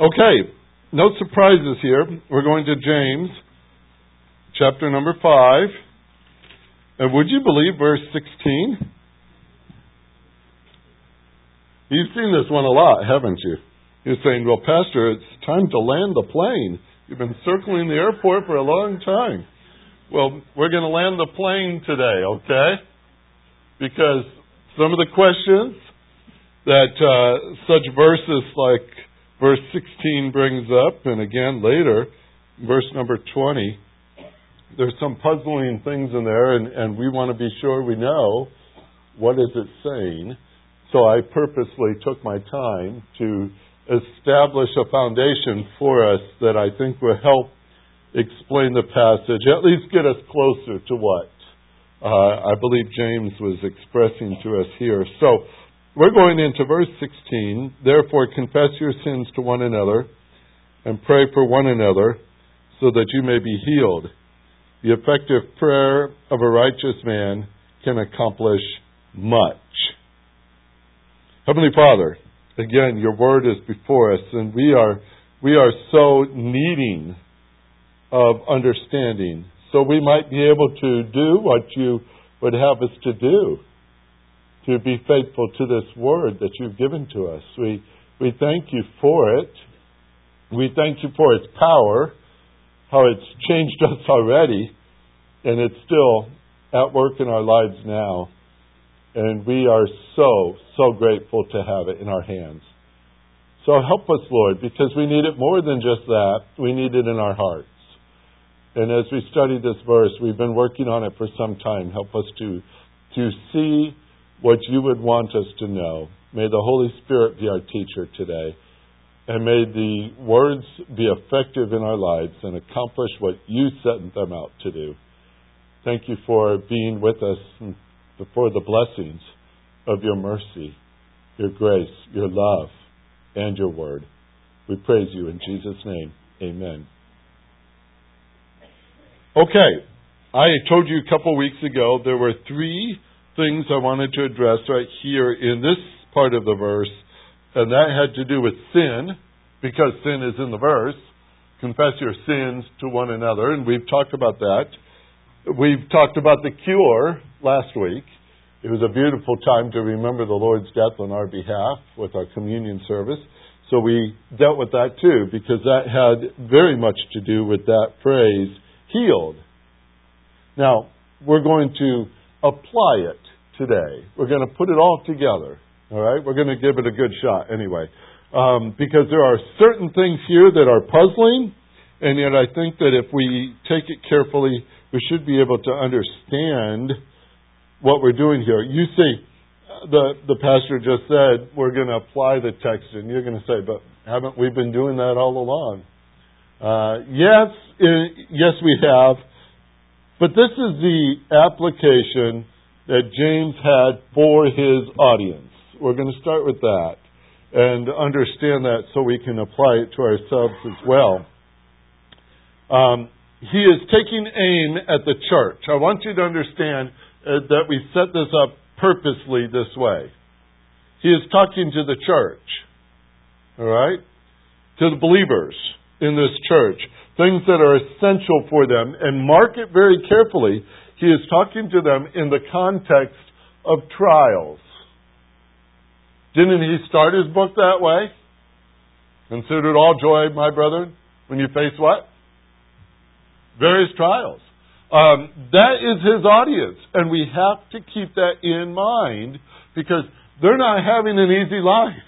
Okay, no surprises here. We're going to James, chapter number 5. And would you believe verse 16? You've seen this one a lot, haven't you? You're saying, well, Pastor, it's time to land the plane. You've been circling the airport for a long time. Well, we're going to land the plane today, okay? Because some of the questions that uh, such verses like verse 16 brings up, and again later, verse number 20, there's some puzzling things in there, and, and we want to be sure we know what is it saying. So I purposely took my time to establish a foundation for us that I think will help explain the passage, at least get us closer to what uh, I believe James was expressing to us here. So we're going into verse 16. Therefore, confess your sins to one another and pray for one another so that you may be healed. The effective prayer of a righteous man can accomplish much. Heavenly Father, again, your word is before us, and we are, we are so needing of understanding so we might be able to do what you would have us to do to be faithful to this word that you've given to us. We, we thank you for it. We thank you for its power, how it's changed us already, and it's still at work in our lives now. And we are so, so grateful to have it in our hands. So help us, Lord, because we need it more than just that. We need it in our hearts. And as we study this verse, we've been working on it for some time. Help us to, to see what you would want us to know. May the Holy Spirit be our teacher today. And may the words be effective in our lives and accomplish what you set them out to do. Thank you for being with us and for the blessings of your mercy, your grace, your love, and your word. We praise you in Jesus' name. Amen. Okay, I told you a couple weeks ago there were three things I wanted to address right here in this part of the verse, and that had to do with sin, because sin is in the verse. Confess your sins to one another, and we've talked about that. We've talked about the cure last week. It was a beautiful time to remember the Lord's death on our behalf with our communion service. So we dealt with that too, because that had very much to do with that phrase, healed. Now, we're going to apply it today. We're going to put it all together. All right? We're going to give it a good shot anyway. Um, because there are certain things here that are puzzling, and yet I think that if we take it carefully, we should be able to understand what we're doing here. You see, the the pastor just said we're going to apply the text, and you're going to say, "But haven't we been doing that all along?" Uh, yes, yes, we have. But this is the application that James had for his audience. We're going to start with that and understand that so we can apply it to ourselves as well. Um, he is taking aim at the church. I want you to understand uh, that we set this up purposely this way. He is talking to the church, all right? To the believers in this church, things that are essential for them, and mark it very carefully he is talking to them in the context of trials. Didn't he start his book that way? Consider it all joy, my brethren, when you face what? Various trials. Um, that is his audience, and we have to keep that in mind because they're not having an easy life,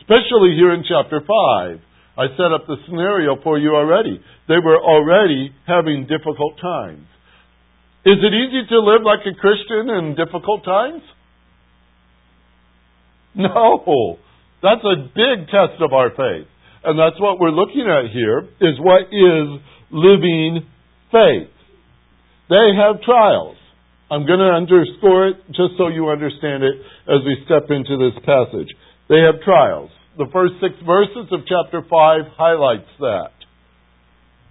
especially here in chapter 5. I set up the scenario for you already. They were already having difficult times. Is it easy to live like a Christian in difficult times? No. That's a big test of our faith. And that's what we're looking at here is what is living faith. They have trials. I'm going to underscore it just so you understand it as we step into this passage. They have trials. The first six verses of chapter 5 highlights that.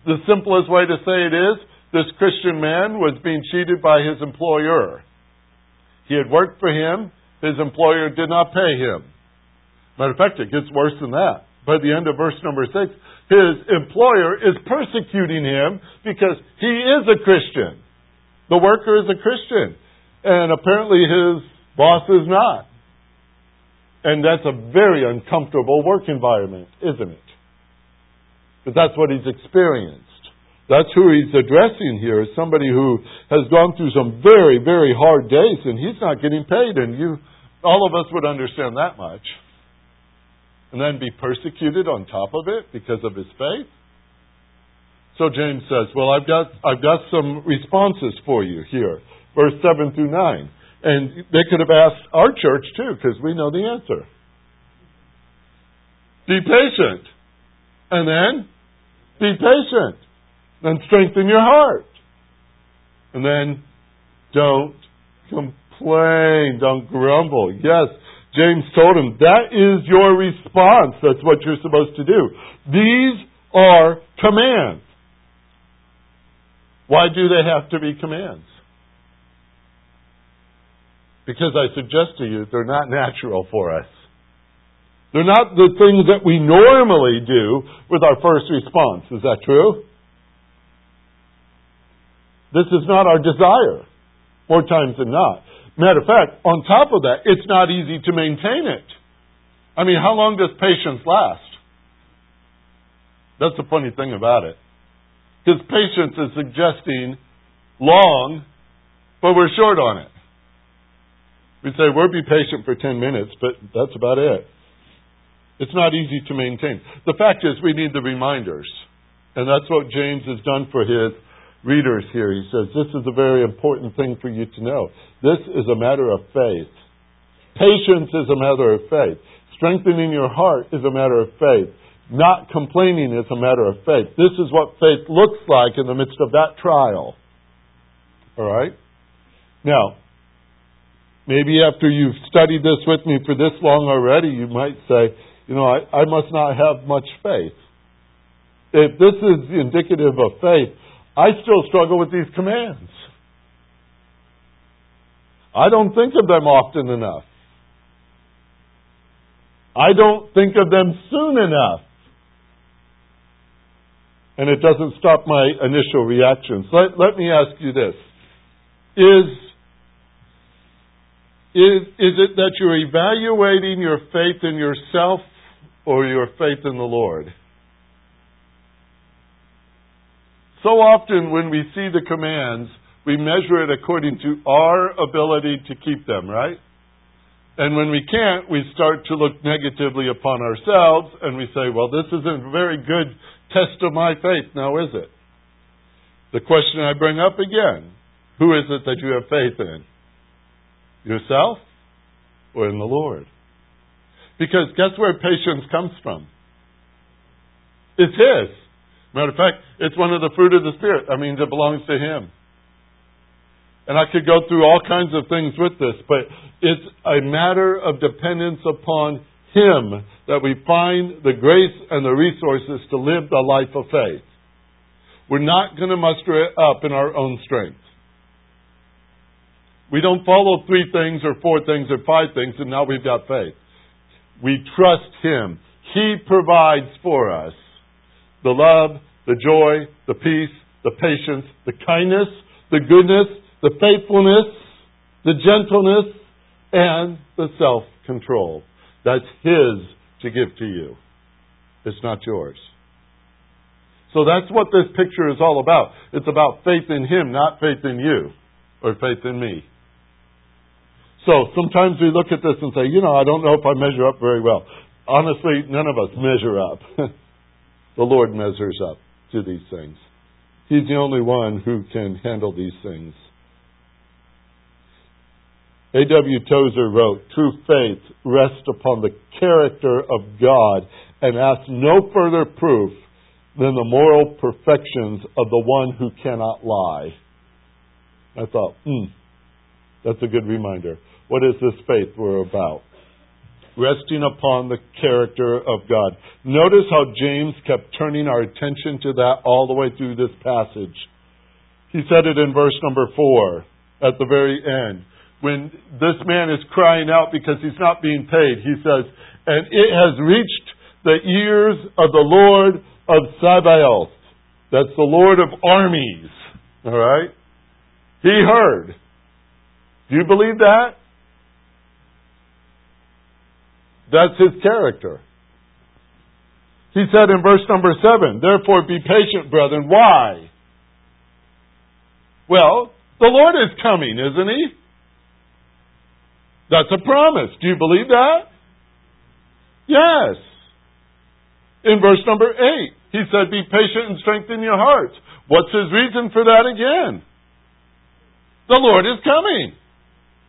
The simplest way to say it is this Christian man was being cheated by his employer. He had worked for him, his employer did not pay him. Matter of fact, it gets worse than that. by the end of verse number 6, his employer is persecuting him because he is a Christian. The worker is a Christian. And apparently his boss is not. And that's a very uncomfortable work environment, isn't it? But that's what he's experienced. That's who he's addressing here, is somebody who has gone through some very, very hard days and he's not getting paid. And you, all of us would understand that much. And then be persecuted on top of it because of his faith. So James says, Well, I've got, I've got some responses for you here, verse 7 through 9. And they could have asked our church too, because we know the answer. Be patient. And then, be patient. Then strengthen your heart. And then, don't complain. Don't grumble. Yes, James told him, that is your response. That's what you're supposed to do. These are commands. Why do they have to be commands? Because I suggest to you, they're not natural for us. They're not the things that we normally do with our first response. Is that true? This is not our desire, more times than not. Matter of fact, on top of that, it's not easy to maintain it. I mean, how long does patience last? That's the funny thing about it. Because patience is suggesting long, but we're short on it. We say, we'll be patient for 10 minutes, but that's about it. It's not easy to maintain. The fact is, we need the reminders. And that's what James has done for his readers here. He says, This is a very important thing for you to know. This is a matter of faith. Patience is a matter of faith. Strengthening your heart is a matter of faith. Not complaining is a matter of faith. This is what faith looks like in the midst of that trial. All right? Now, Maybe after you've studied this with me for this long already, you might say, you know, I, I must not have much faith. If this is indicative of faith, I still struggle with these commands. I don't think of them often enough. I don't think of them soon enough. And it doesn't stop my initial reactions. Let, let me ask you this. Is is, is it that you're evaluating your faith in yourself or your faith in the Lord? So often when we see the commands, we measure it according to our ability to keep them, right? And when we can't, we start to look negatively upon ourselves and we say, well, this isn't a very good test of my faith, now is it? The question I bring up again who is it that you have faith in? Yourself or in the Lord? Because guess where patience comes from? It's His. Matter of fact, it's one of the fruit of the Spirit. I mean, it belongs to Him. And I could go through all kinds of things with this, but it's a matter of dependence upon Him that we find the grace and the resources to live the life of faith. We're not going to muster it up in our own strength. We don't follow three things or four things or five things and now we've got faith. We trust Him. He provides for us the love, the joy, the peace, the patience, the kindness, the goodness, the faithfulness, the gentleness, and the self control. That's His to give to you. It's not yours. So that's what this picture is all about. It's about faith in Him, not faith in you or faith in me. So sometimes we look at this and say, you know, I don't know if I measure up very well. Honestly, none of us measure up. the Lord measures up to these things. He's the only one who can handle these things. A.W. Tozer wrote, True faith rests upon the character of God and asks no further proof than the moral perfections of the one who cannot lie. I thought, hmm, that's a good reminder. What is this faith we're about? Resting upon the character of God. Notice how James kept turning our attention to that all the way through this passage. He said it in verse number four at the very end. When this man is crying out because he's not being paid, he says, And it has reached the ears of the Lord of Sabaoth. That's the Lord of armies. All right? He heard. Do you believe that? That's his character. He said in verse number 7, Therefore be patient, brethren. Why? Well, the Lord is coming, isn't he? That's a promise. Do you believe that? Yes. In verse number 8, he said, Be patient and strengthen your hearts. What's his reason for that again? The Lord is coming.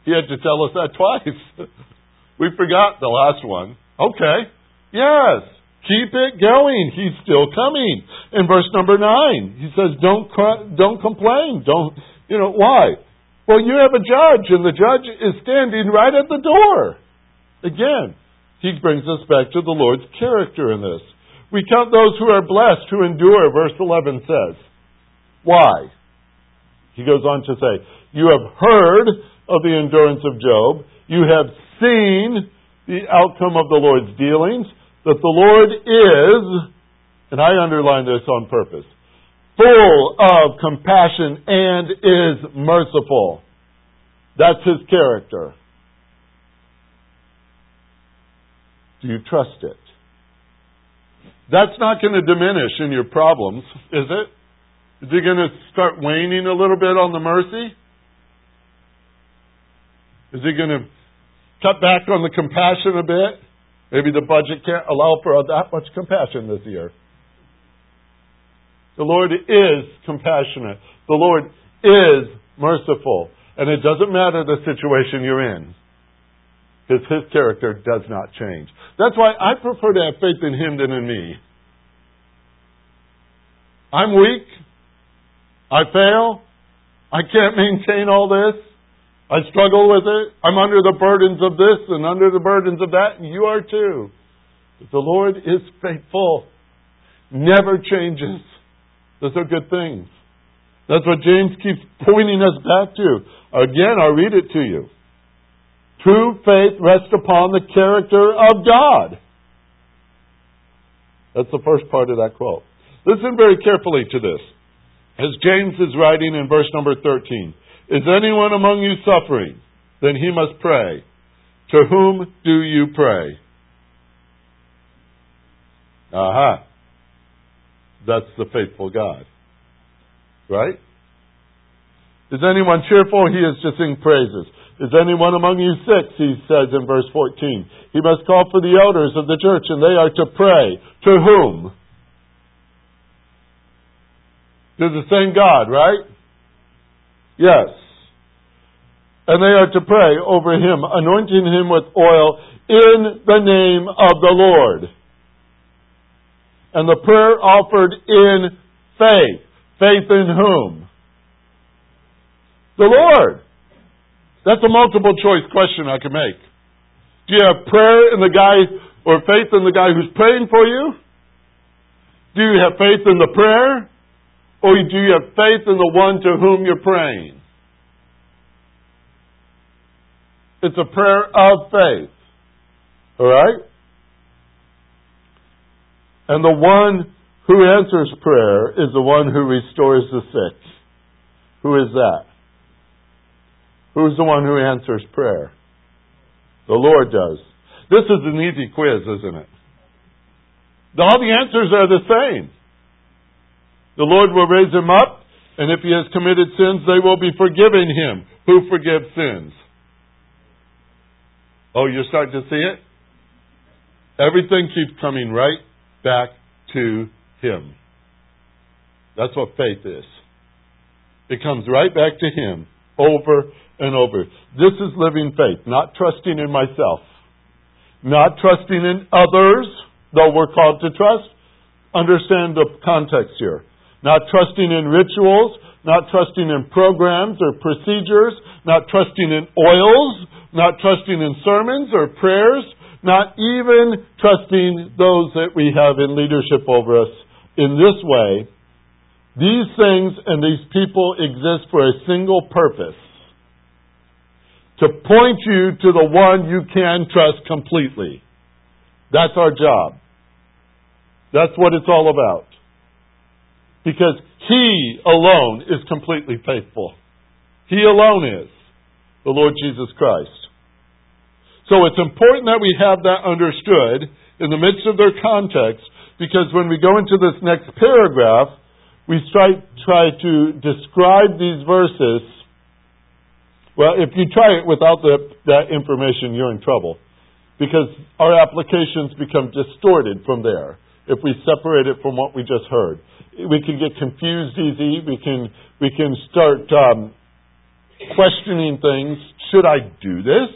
He had to tell us that twice. We forgot the last one. Okay. Yes. Keep it going. He's still coming. In verse number nine, he says, "Don't don't complain. Don't you know why? Well, you have a judge, and the judge is standing right at the door." Again, he brings us back to the Lord's character in this. We count those who are blessed who endure. Verse eleven says, "Why?" He goes on to say, "You have heard of the endurance of Job. You have seen the outcome of the Lord's dealings." that the Lord is, and I underline this on purpose, full of compassion and is merciful. That's his character. Do you trust it? That's not going to diminish in your problems, is it? Is it going to start waning a little bit on the mercy? Is it going to cut back on the compassion a bit? Maybe the budget can't allow for that much compassion this year. The Lord is compassionate. The Lord is merciful. And it doesn't matter the situation you're in. Because His character does not change. That's why I prefer to have faith in Him than in me. I'm weak. I fail. I can't maintain all this. I struggle with it. I'm under the burdens of this and under the burdens of that, and you are too. But the Lord is faithful, never changes. Those are good things. That's what James keeps pointing us back to. Again, I'll read it to you. True faith rests upon the character of God. That's the first part of that quote. Listen very carefully to this. As James is writing in verse number 13. Is anyone among you suffering? Then he must pray. To whom do you pray? Aha. That's the faithful God. Right? Is anyone cheerful? He is to sing praises. Is anyone among you sick? He says in verse 14. He must call for the elders of the church and they are to pray. To whom? To the same God, right? Yes. And they are to pray over him, anointing him with oil in the name of the Lord. And the prayer offered in faith. Faith in whom? The Lord. That's a multiple choice question I can make. Do you have prayer in the guy or faith in the guy who's praying for you? Do you have faith in the prayer? Or do you have faith in the one to whom you're praying? It's a prayer of faith. Alright? And the one who answers prayer is the one who restores the sick. Who is that? Who's the one who answers prayer? The Lord does. This is an easy quiz, isn't it? All the answers are the same. The Lord will raise him up, and if he has committed sins, they will be forgiven him. Who forgives sins? Oh, you're starting to see it? Everything keeps coming right back to him. That's what faith is. It comes right back to him over and over. This is living faith, not trusting in myself, not trusting in others, though we're called to trust. Understand the context here not trusting in rituals, not trusting in programs or procedures, not trusting in oils, not trusting in sermons or prayers, not even trusting those that we have in leadership over us in this way. These things and these people exist for a single purpose to point you to the one you can trust completely. That's our job. That's what it's all about. Because He alone is completely faithful. He alone is the Lord Jesus Christ. So it's important that we have that understood in the midst of their context because when we go into this next paragraph, we try, try to describe these verses. Well, if you try it without the, that information, you're in trouble because our applications become distorted from there if we separate it from what we just heard. We can get confused easy. We can we can start um, questioning things. Should I do this?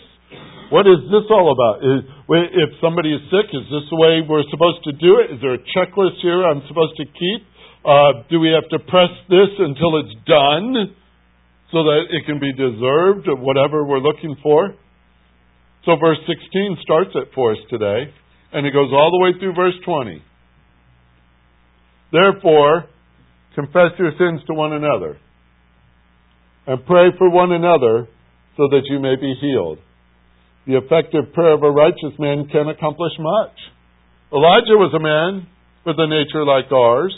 What is this all about? Is, if somebody is sick, is this the way we're supposed to do it? Is there a checklist here I'm supposed to keep? Uh, do we have to press this until it's done so that it can be deserved, or whatever we're looking for? So verse 16 starts it for us today, and it goes all the way through verse 20. Therefore, confess your sins to one another, and pray for one another so that you may be healed. The effective prayer of a righteous man can accomplish much. Elijah was a man with a nature like ours,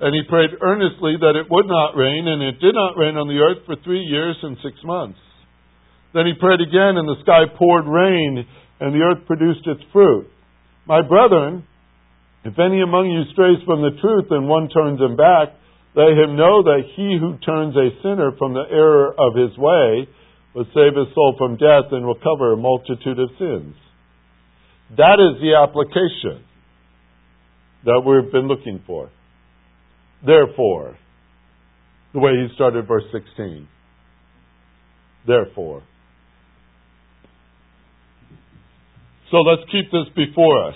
and he prayed earnestly that it would not rain, and it did not rain on the earth for three years and six months. Then he prayed again, and the sky poured rain, and the earth produced its fruit. My brethren, if any among you strays from the truth and one turns him back, let him know that he who turns a sinner from the error of his way will save his soul from death and will cover a multitude of sins. That is the application that we've been looking for. Therefore, the way he started verse 16. Therefore. So let's keep this before us.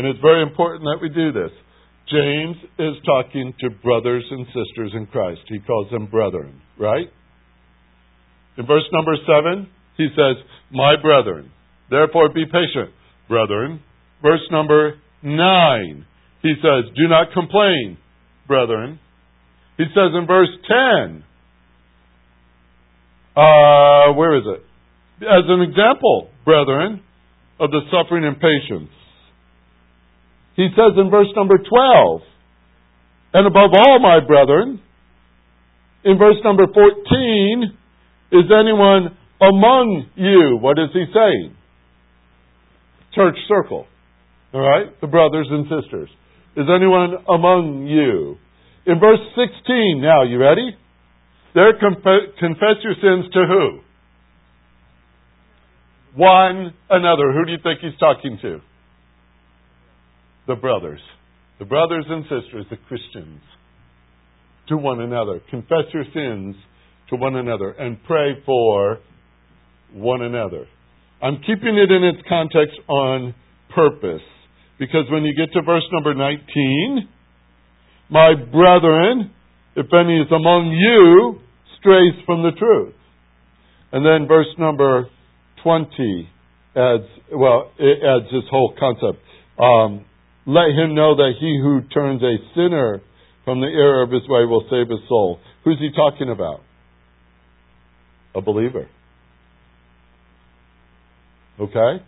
And it's very important that we do this. James is talking to brothers and sisters in Christ. He calls them brethren, right? In verse number 7, he says, My brethren, therefore be patient, brethren. Verse number 9, he says, Do not complain, brethren. He says in verse 10, uh, where is it? As an example, brethren, of the suffering and patience. He says in verse number 12, and above all, my brethren, in verse number 14, is anyone among you? What is he saying? Church circle. All right? The brothers and sisters. Is anyone among you? In verse 16, now, you ready? There, confess your sins to who? One another. Who do you think he's talking to? The brothers. The brothers and sisters, the Christians. To one another. Confess your sins to one another and pray for one another. I'm keeping it in its context on purpose because when you get to verse number 19, my brethren, if any is among you, strays from the truth. And then verse number 20 adds, well, it adds this whole concept. Um, let him know that he who turns a sinner from the error of his way will save his soul. Who's he talking about? a believer. Okay?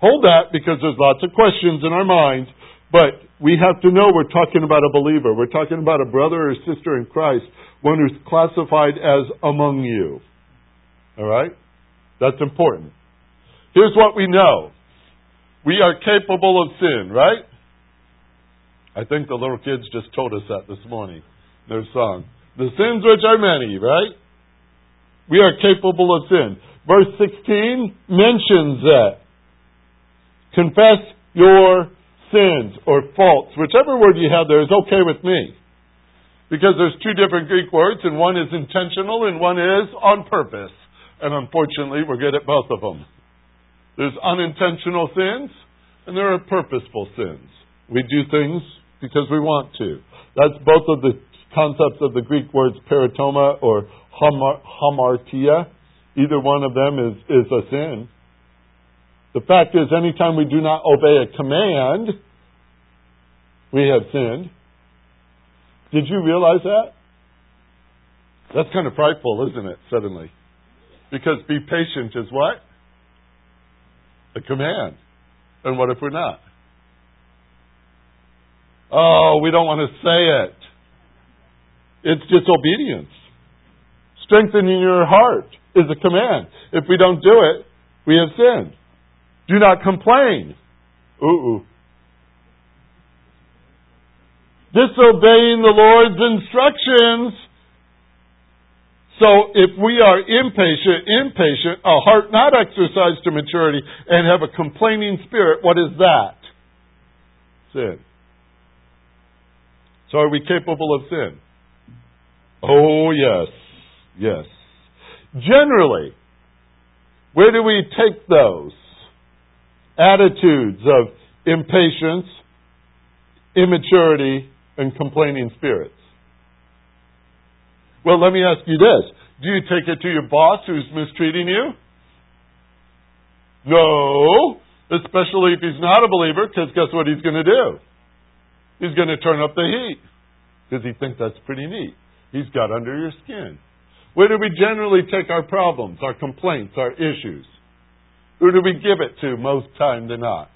Hold that because there's lots of questions in our minds, but we have to know we're talking about a believer. We're talking about a brother or sister in Christ, one who's classified as among you. All right? That's important. Here's what we know. We are capable of sin, right? I think the little kids just told us that this morning. Their song. The sins which are many, right? We are capable of sin. Verse 16 mentions that. Confess your sins or faults. Whichever word you have there is okay with me. Because there's two different Greek words, and one is intentional and one is on purpose. And unfortunately, we're good at both of them. There's unintentional sins, and there are purposeful sins. We do things because we want to. That's both of the concepts of the Greek words paraptoma or hamartia. Either one of them is, is a sin. The fact is, anytime we do not obey a command, we have sinned. Did you realize that? That's kind of frightful, isn't it, suddenly? Because be patient is what? A command. And what if we're not? Oh, we don't want to say it. It's disobedience. Strengthening your heart is a command. If we don't do it, we have sinned. Do not complain. Ooh. Disobeying the Lord's instructions. So if we are impatient, impatient, a heart not exercised to maturity, and have a complaining spirit, what is that? Sin. So are we capable of sin? Oh, yes. Yes. Generally, where do we take those? Attitudes of impatience, immaturity, and complaining spirits. Well, let me ask you this. Do you take it to your boss who's mistreating you? No, especially if he's not a believer, because guess what he's going to do? He's going to turn up the heat because he thinks that's pretty neat. He's got under your skin. Where do we generally take our problems, our complaints, our issues? Who do we give it to most time than not?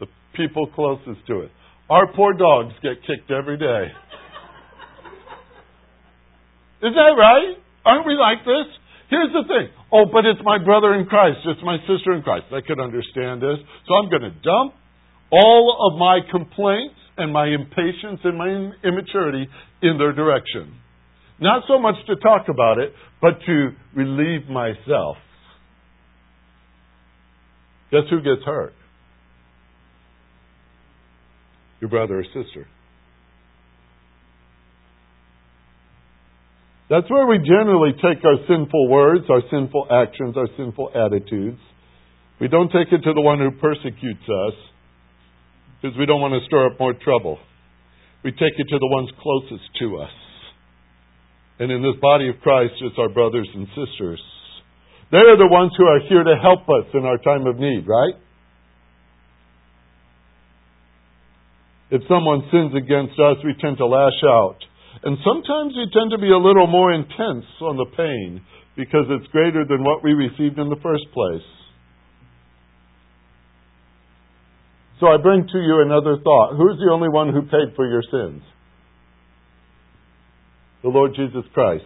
The people closest to us. Our poor dogs get kicked every day. Is that right? Aren't we like this? Here's the thing. Oh, but it's my brother in Christ. It's my sister in Christ. I could understand this. So I'm going to dump all of my complaints and my impatience and my immaturity in their direction. Not so much to talk about it, but to relieve myself. Guess who gets hurt? Your brother or sister. That's where we generally take our sinful words, our sinful actions, our sinful attitudes. We don't take it to the one who persecutes us because we don't want to stir up more trouble. We take it to the ones closest to us. And in this body of Christ, it's our brothers and sisters. They are the ones who are here to help us in our time of need, right? If someone sins against us, we tend to lash out. And sometimes we tend to be a little more intense on the pain because it's greater than what we received in the first place. So I bring to you another thought. Who's the only one who paid for your sins? The Lord Jesus Christ.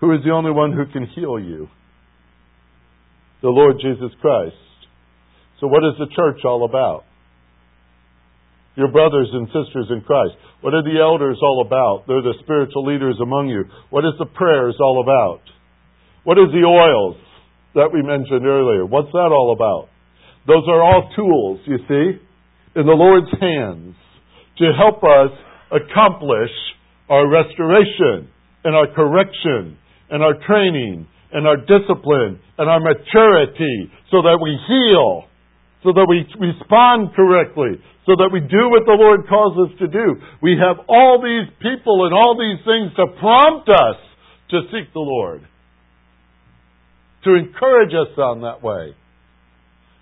Who is the only one who can heal you? The Lord Jesus Christ. So what is the church all about? Your brothers and sisters in Christ. What are the elders all about? They're the spiritual leaders among you. What is the prayers all about? What is the oils that we mentioned earlier? What's that all about? Those are all tools, you see, in the Lord's hands to help us accomplish our restoration and our correction and our training and our discipline and our maturity so that we heal, so that we respond correctly, so that we do what the Lord calls us to do. We have all these people and all these things to prompt us to seek the Lord, to encourage us on that way.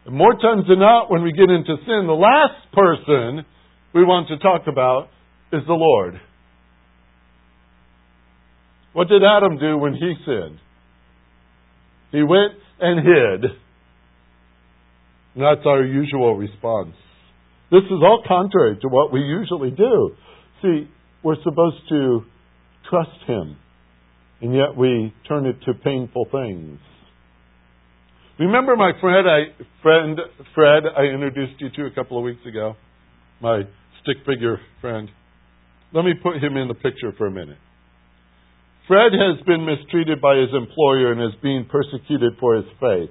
And more times than not, when we get into sin, the last person we want to talk about is the Lord. What did Adam do when he sinned? He went and hid. And that's our usual response. This is all contrary to what we usually do. See, we're supposed to trust Him, and yet we turn it to painful things. Remember my friend, I, friend Fred, I introduced you to a couple of weeks ago? My stick figure friend. Let me put him in the picture for a minute. Fred has been mistreated by his employer and is being persecuted for his faith.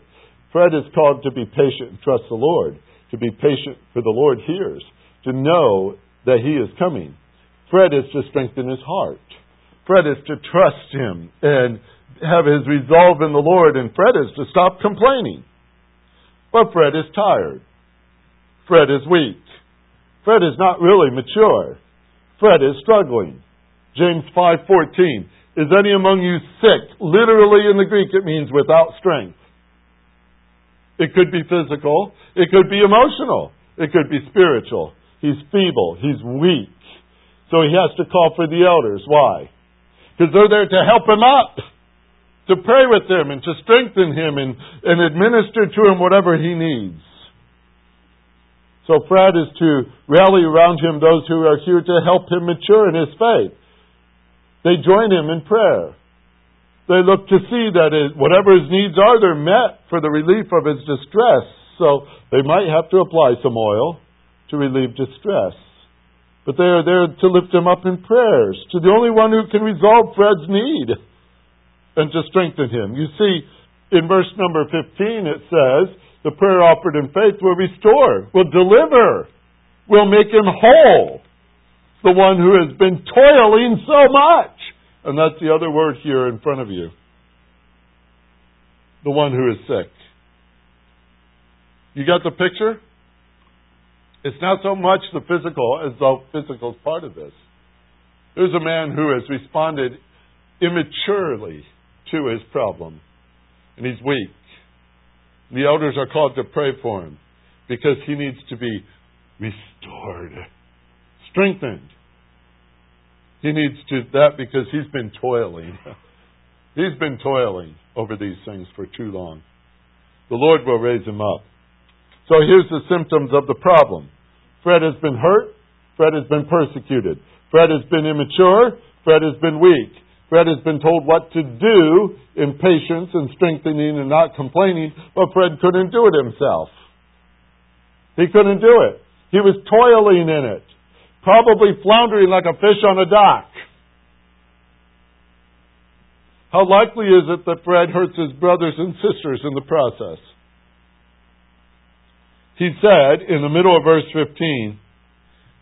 Fred is called to be patient and trust the Lord, to be patient for the Lord hears, to know that he is coming. Fred is to strengthen his heart. Fred is to trust him and have his resolve in the Lord, and Fred is to stop complaining. But Fred is tired. Fred is weak. Fred is not really mature. Fred is struggling. James 5:14 Is any among you sick? Literally in the Greek it means without strength. It could be physical, it could be emotional, it could be spiritual. He's feeble, he's weak. So he has to call for the elders. Why? Because they're there to help him up to pray with him and to strengthen him and, and administer to him whatever he needs. So Fred is to rally around him those who are here to help him mature in his faith. They join him in prayer. They look to see that it, whatever his needs are, they're met for the relief of his distress. So they might have to apply some oil to relieve distress. But they are there to lift him up in prayers to the only one who can resolve Fred's need and to strengthen him. You see, in verse number 15 it says, the prayer offered in faith will restore, will deliver, will make him whole. The one who has been toiling so much. And that's the other word here in front of you. The one who is sick. You got the picture? It's not so much the physical as the physical part of this. There's a man who has responded immaturely to his problem, and he's weak. The elders are called to pray for him because he needs to be restored, strengthened. He needs to that because he's been toiling. he's been toiling over these things for too long. The Lord will raise him up. So here's the symptoms of the problem. Fred has been hurt. Fred has been persecuted. Fred has been immature. Fred has been weak. Fred has been told what to do in patience and strengthening and not complaining, but Fred couldn't do it himself. He couldn't do it. He was toiling in it, probably floundering like a fish on a dock. How likely is it that Fred hurts his brothers and sisters in the process? He said in the middle of verse 15,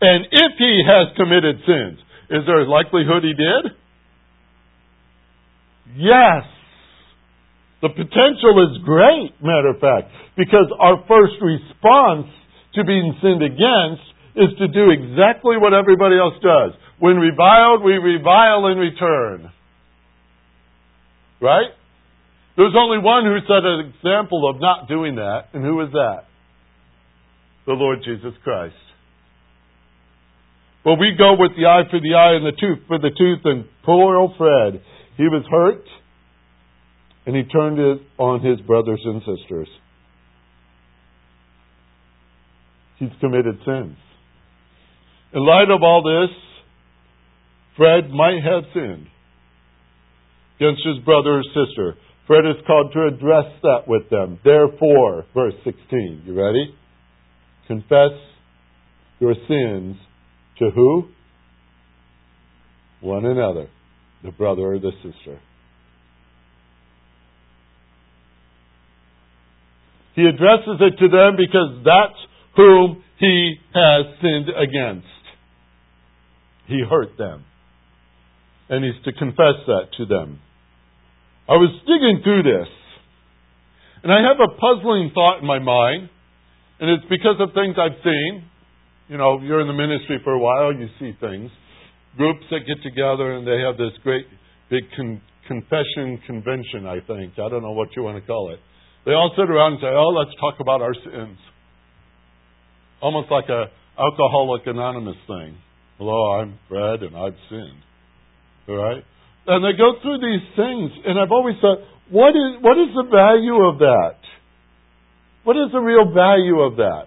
and if he has committed sins, is there a likelihood he did? Yes. The potential is great, matter of fact, because our first response to being sinned against is to do exactly what everybody else does. When reviled, we revile in return. Right? There's only one who set an example of not doing that, and who was that? the Lord Jesus Christ. Well, we go with the eye for the eye and the tooth for the tooth, and poor old Fred, he was hurt, and he turned it on his brothers and sisters. He's committed sins. In light of all this, Fred might have sinned against his brother or sister. Fred is called to address that with them. Therefore, verse 16. You ready? Confess your sins to who? One another, the brother or the sister. He addresses it to them because that's whom he has sinned against. He hurt them. And he's to confess that to them. I was digging through this, and I have a puzzling thought in my mind and it's because of things I've seen. You know, you're in the ministry for a while, you see things. Groups that get together and they have this great big con- confession convention, I think. I don't know what you want to call it. They all sit around and say, oh, let's talk about our sins. Almost like a alcoholic anonymous thing. Hello, I'm Fred and I've sinned. All right? And they go through these things, and I've always thought, what is, what is the value of that? What is the real value of that?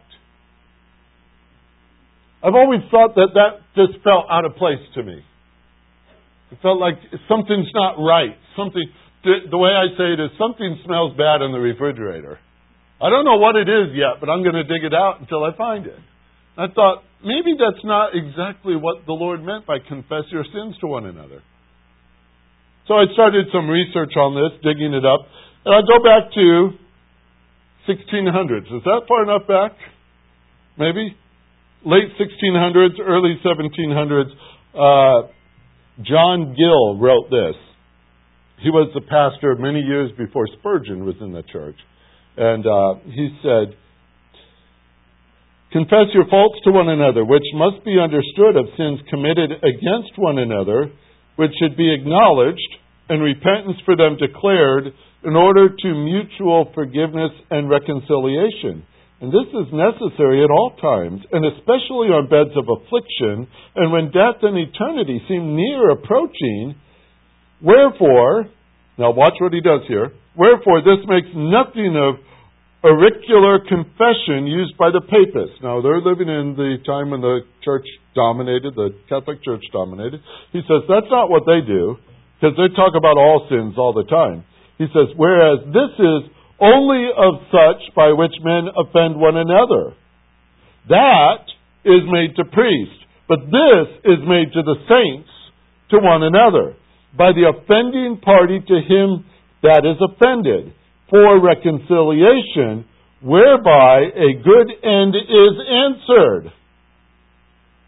I've always thought that that just felt out of place to me. It felt like something's not right. Something, the way I say it is, something smells bad in the refrigerator. I don't know what it is yet, but I'm going to dig it out until I find it. I thought, maybe that's not exactly what the Lord meant by confess your sins to one another. So I started some research on this, digging it up, and I go back to 1600s. Is that far enough back? Maybe? Late 1600s, early 1700s. Uh, John Gill wrote this. He was the pastor many years before Spurgeon was in the church. And uh, he said, Confess your faults to one another, which must be understood of sins committed against one another, which should be acknowledged, and repentance for them declared, in order to mutual forgiveness and reconciliation. And this is necessary at all times, and especially on beds of affliction, and when death and eternity seem near approaching. Wherefore, now watch what he does here. Wherefore, this makes nothing of auricular confession used by the papists. Now, they're living in the time when the church dominated, the Catholic Church dominated. He says that's not what they do, because they talk about all sins all the time. He says, whereas this is only of such by which men offend one another. That is made to priests, but this is made to the saints to one another, by the offending party to him that is offended for reconciliation, whereby a good end is answered.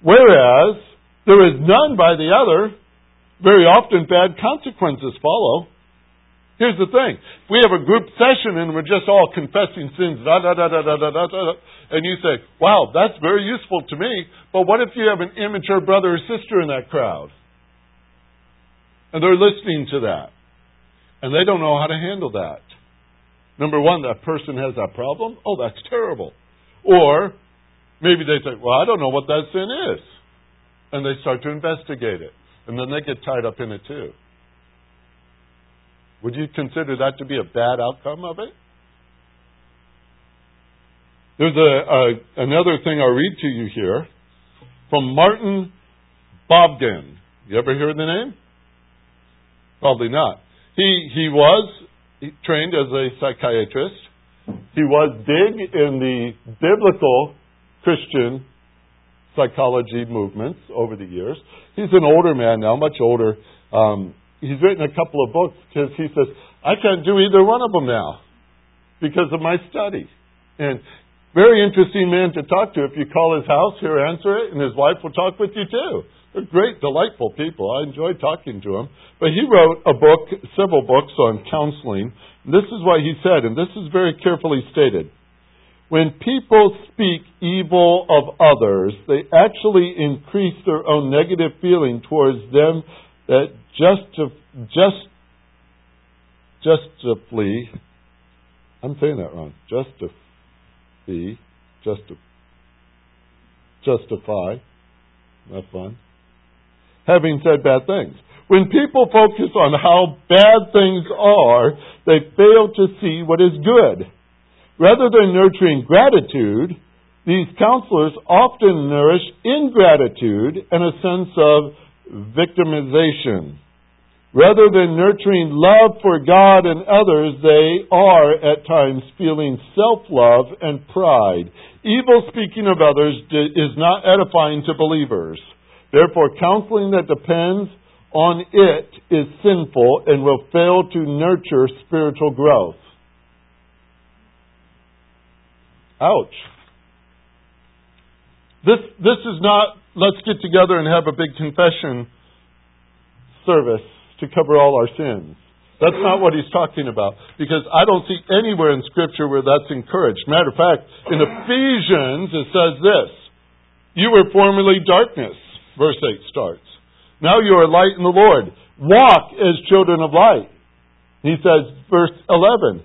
Whereas there is none by the other, very often bad consequences follow. Here's the thing. If we have a group session and we're just all confessing sins, da da da da da da da da, and you say, wow, that's very useful to me, but what if you have an immature brother or sister in that crowd? And they're listening to that. And they don't know how to handle that. Number one, that person has that problem. Oh, that's terrible. Or maybe they say, well, I don't know what that sin is. And they start to investigate it. And then they get tied up in it too. Would you consider that to be a bad outcome of it? There's a, a another thing I'll read to you here from Martin Bobgan. You ever hear the name? Probably not. He he was he trained as a psychiatrist. He was big in the biblical Christian psychology movements over the years. He's an older man now, much older. Um, he's written a couple of books because he says, I can't do either one of them now because of my study. And very interesting man to talk to. If you call his house, he'll answer it, and his wife will talk with you too. They're great, delightful people. I enjoy talking to them. But he wrote a book, several books on counseling. This is what he said, and this is very carefully stated. When people speak evil of others, they actually increase their own negative feeling towards them that just just justify I'm saying that wrong. Justify justify justify not fun. Having said bad things. When people focus on how bad things are, they fail to see what is good. Rather than nurturing gratitude, these counselors often nourish ingratitude and a sense of victimization. Rather than nurturing love for God and others, they are at times feeling self love and pride. Evil speaking of others is not edifying to believers. Therefore, counseling that depends on it is sinful and will fail to nurture spiritual growth. Ouch. This, this is not, let's get together and have a big confession service to cover all our sins. That's not what he's talking about. Because I don't see anywhere in Scripture where that's encouraged. Matter of fact, in Ephesians it says this You were formerly darkness, verse 8 starts. Now you are light in the Lord. Walk as children of light. He says, verse 11,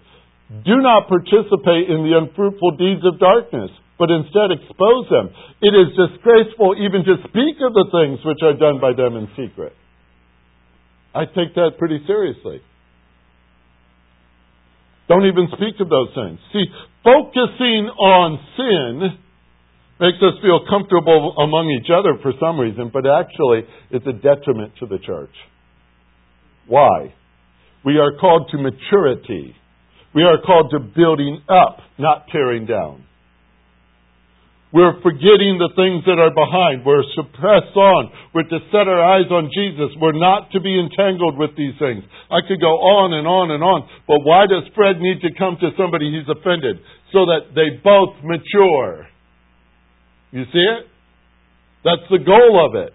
do not participate in the unfruitful deeds of darkness, but instead expose them. It is disgraceful even to speak of the things which are done by them in secret. I take that pretty seriously. Don't even speak of those things. See, focusing on sin makes us feel comfortable among each other for some reason, but actually it's a detriment to the church. Why? We are called to maturity. We are called to building up, not tearing down. We're forgetting the things that are behind. We're to press on. We're to set our eyes on Jesus. We're not to be entangled with these things. I could go on and on and on, but why does Fred need to come to somebody he's offended? So that they both mature. You see it? That's the goal of it.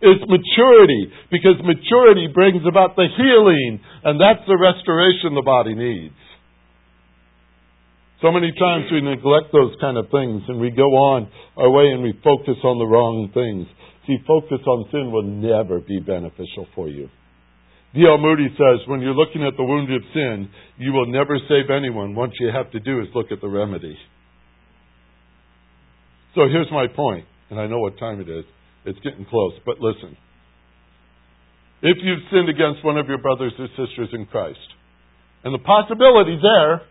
It's maturity, because maturity brings about the healing, and that's the restoration the body needs. So many times we neglect those kind of things and we go on our way and we focus on the wrong things. See, focus on sin will never be beneficial for you. D.L. Moody says, when you're looking at the wound of sin, you will never save anyone. What you have to do is look at the remedy. So here's my point, and I know what time it is. It's getting close, but listen. If you've sinned against one of your brothers or sisters in Christ, and the possibility's there,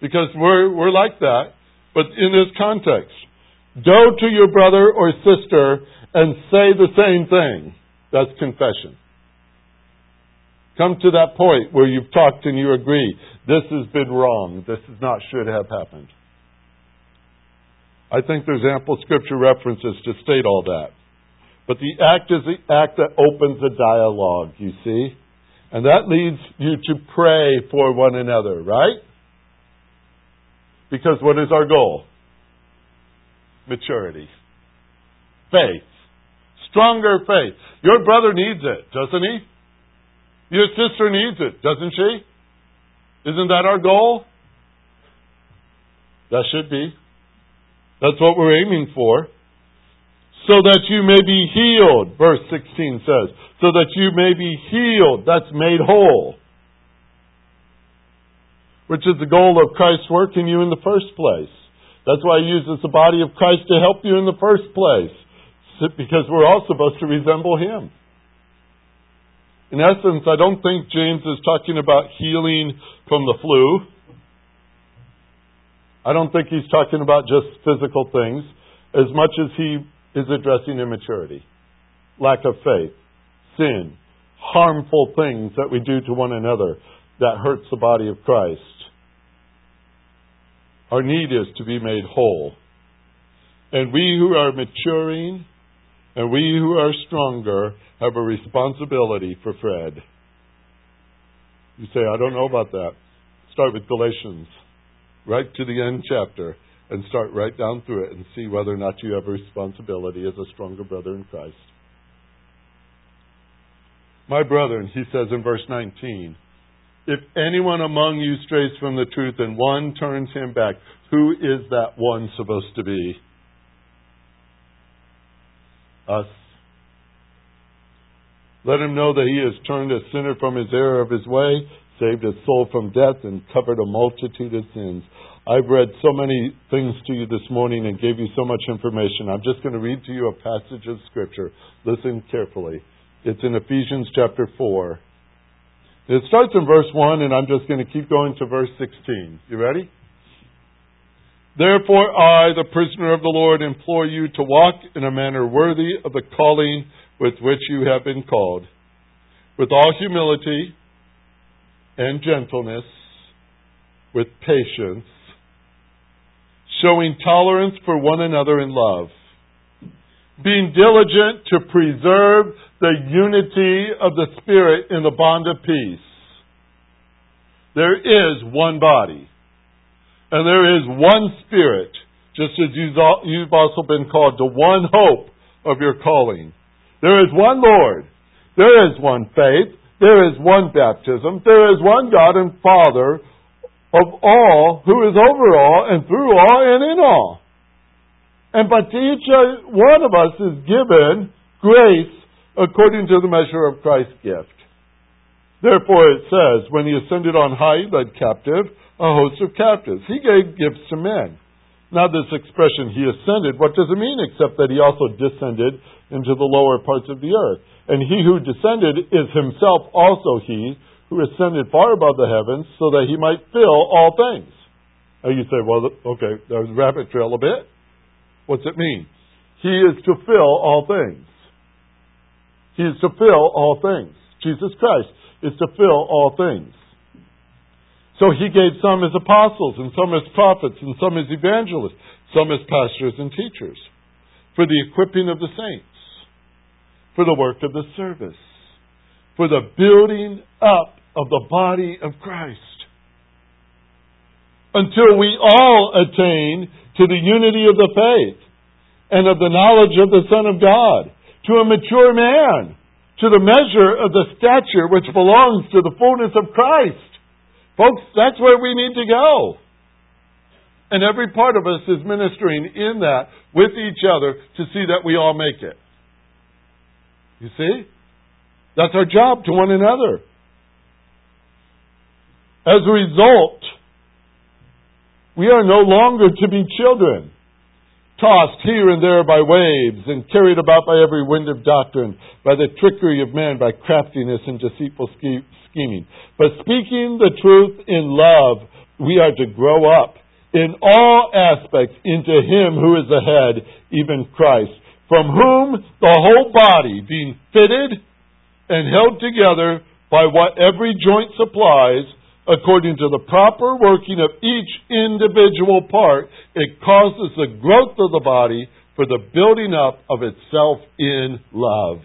because we're, we're like that. But in this context, go to your brother or sister and say the same thing. That's confession. Come to that point where you've talked and you agree, this has been wrong. This is not should have happened. I think there's ample scripture references to state all that. But the act is the act that opens a dialogue, you see? And that leads you to pray for one another, right? Because what is our goal? Maturity. Faith. Stronger faith. Your brother needs it, doesn't he? Your sister needs it, doesn't she? Isn't that our goal? That should be. That's what we're aiming for. So that you may be healed, verse 16 says. So that you may be healed. That's made whole. Which is the goal of Christ's work in you in the first place. That's why he uses the body of Christ to help you in the first place. Because we're all supposed to resemble him. In essence, I don't think James is talking about healing from the flu. I don't think he's talking about just physical things as much as he is addressing immaturity, lack of faith, sin, harmful things that we do to one another that hurts the body of Christ. Our need is to be made whole. And we who are maturing and we who are stronger have a responsibility for Fred. You say, I don't know about that. Start with Galatians right to the end chapter and start right down through it and see whether or not you have a responsibility as a stronger brother in Christ. My brethren, he says in verse 19, if anyone among you strays from the truth and one turns him back, who is that one supposed to be? Us. Let him know that he has turned a sinner from his error of his way saved his soul from death, and covered a multitude of sins. I've read so many things to you this morning and gave you so much information. I'm just going to read to you a passage of Scripture. Listen carefully. It's in Ephesians chapter 4. It starts in verse 1, and I'm just going to keep going to verse 16. You ready? Therefore, I, the prisoner of the Lord, implore you to walk in a manner worthy of the calling with which you have been called, with all humility and gentleness, with patience, showing tolerance for one another in love, being diligent to preserve the unity of the Spirit in the bond of peace. There is one body, and there is one Spirit, just as you've also been called to one hope of your calling. There is one Lord. There is one faith. There is one baptism. There is one God and Father of all, who is over all and through all and in all. And but each uh, one of us is given grace according to the measure of Christ's gift. Therefore it says, when he ascended on high, he led captive a host of captives. He gave gifts to men. Now this expression, he ascended, what does it mean except that he also descended into the lower parts of the earth? And he who descended is himself also he who ascended far above the heavens so that he might fill all things. You say, well, okay, there's rabbit trail a bit. What's it mean? He is to fill all things. He is to fill all things. Jesus Christ is to fill all things. So he gave some as apostles, and some as prophets, and some as evangelists, some as pastors and teachers, for the equipping of the saints for the work of the service, for the building up of the body of Christ. Until we all attain to the unity of the faith and of the knowledge of the Son of God, to a mature man, to the measure of the stature which belongs to the fullness of Christ. Folks, that's where we need to go. And every part of us is ministering in that with each other to see that we all make it. You see? That's our job to one another. As a result, we are no longer to be children, tossed here and there by waves and carried about by every wind of doctrine, by the trickery of men, by craftiness and deceitful scheming. But speaking the truth in love, we are to grow up in all aspects into Him who is the head, even Christ, from whom the whole body, being fitted and held together by what every joint supplies, according to the proper working of each individual part, it causes the growth of the body for the building up of itself in love.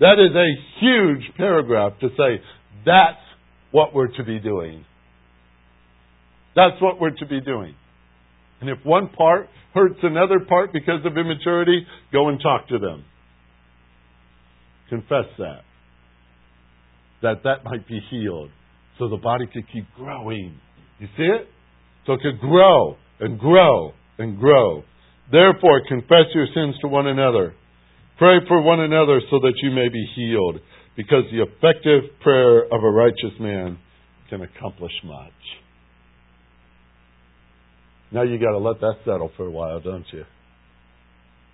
That is a huge paragraph to say that's what we're to be doing. That's what we're to be doing. And if one part hurts another part because of immaturity, go and talk to them. Confess that. That that might be healed so the body could keep growing. You see it? So it could grow and grow and grow. Therefore, confess your sins to one another. Pray for one another so that you may be healed, because the effective prayer of a righteous man can accomplish much. Now you got to let that settle for a while, don't you?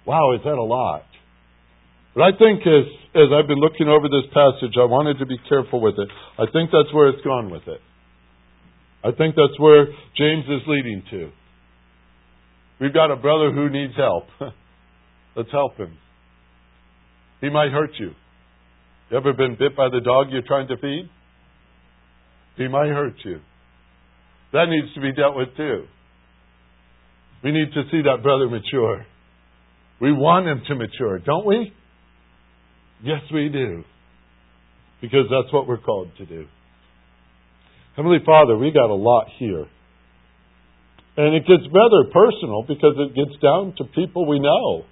Wow, is that a lot? But I think as as I've been looking over this passage, I wanted to be careful with it. I think that's where it's gone with it. I think that's where James is leading to. We've got a brother who needs help. Let's help him. He might hurt you. You ever been bit by the dog you're trying to feed? He might hurt you. That needs to be dealt with too. We need to see that brother mature. We want him to mature, don't we? Yes, we do. Because that's what we're called to do. Heavenly Father, we got a lot here. And it gets rather personal because it gets down to people we know.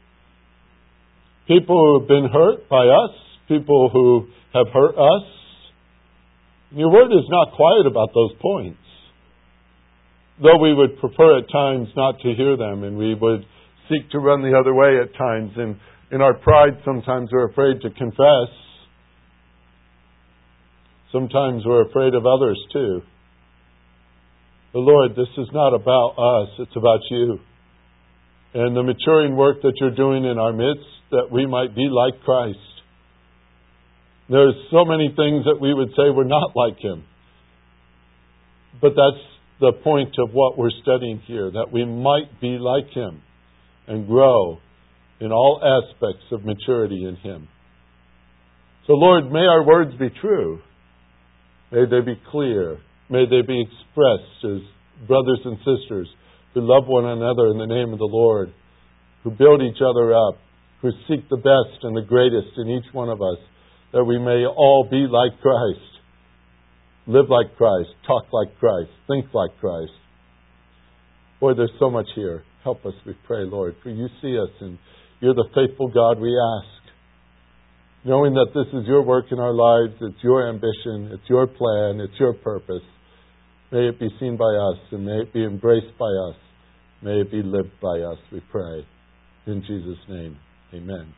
People who have been hurt by us, people who have hurt us. Your word is not quiet about those points though we would prefer at times not to hear them and we would seek to run the other way at times, and in our pride, sometimes we're afraid to confess. Sometimes we're afraid of others too. But Lord, this is not about us, it's about you. And the maturing work that you're doing in our midst, that we might be like Christ. There's so many things that we would say we're not like Him. But that's the point of what we're studying here, that we might be like Him and grow in all aspects of maturity in Him. So, Lord, may our words be true. May they be clear. May they be expressed as brothers and sisters who love one another in the name of the Lord, who build each other up, who seek the best and the greatest in each one of us, that we may all be like Christ live like Christ, talk like Christ, think like Christ. Boy, there's so much here. Help us, we pray, Lord, for you see us and you're the faithful God we ask. Knowing that this is your work in our lives, it's your ambition, it's your plan, it's your purpose. May it be seen by us and may it be embraced by us. May it be lived by us, we pray. In Jesus' name, amen.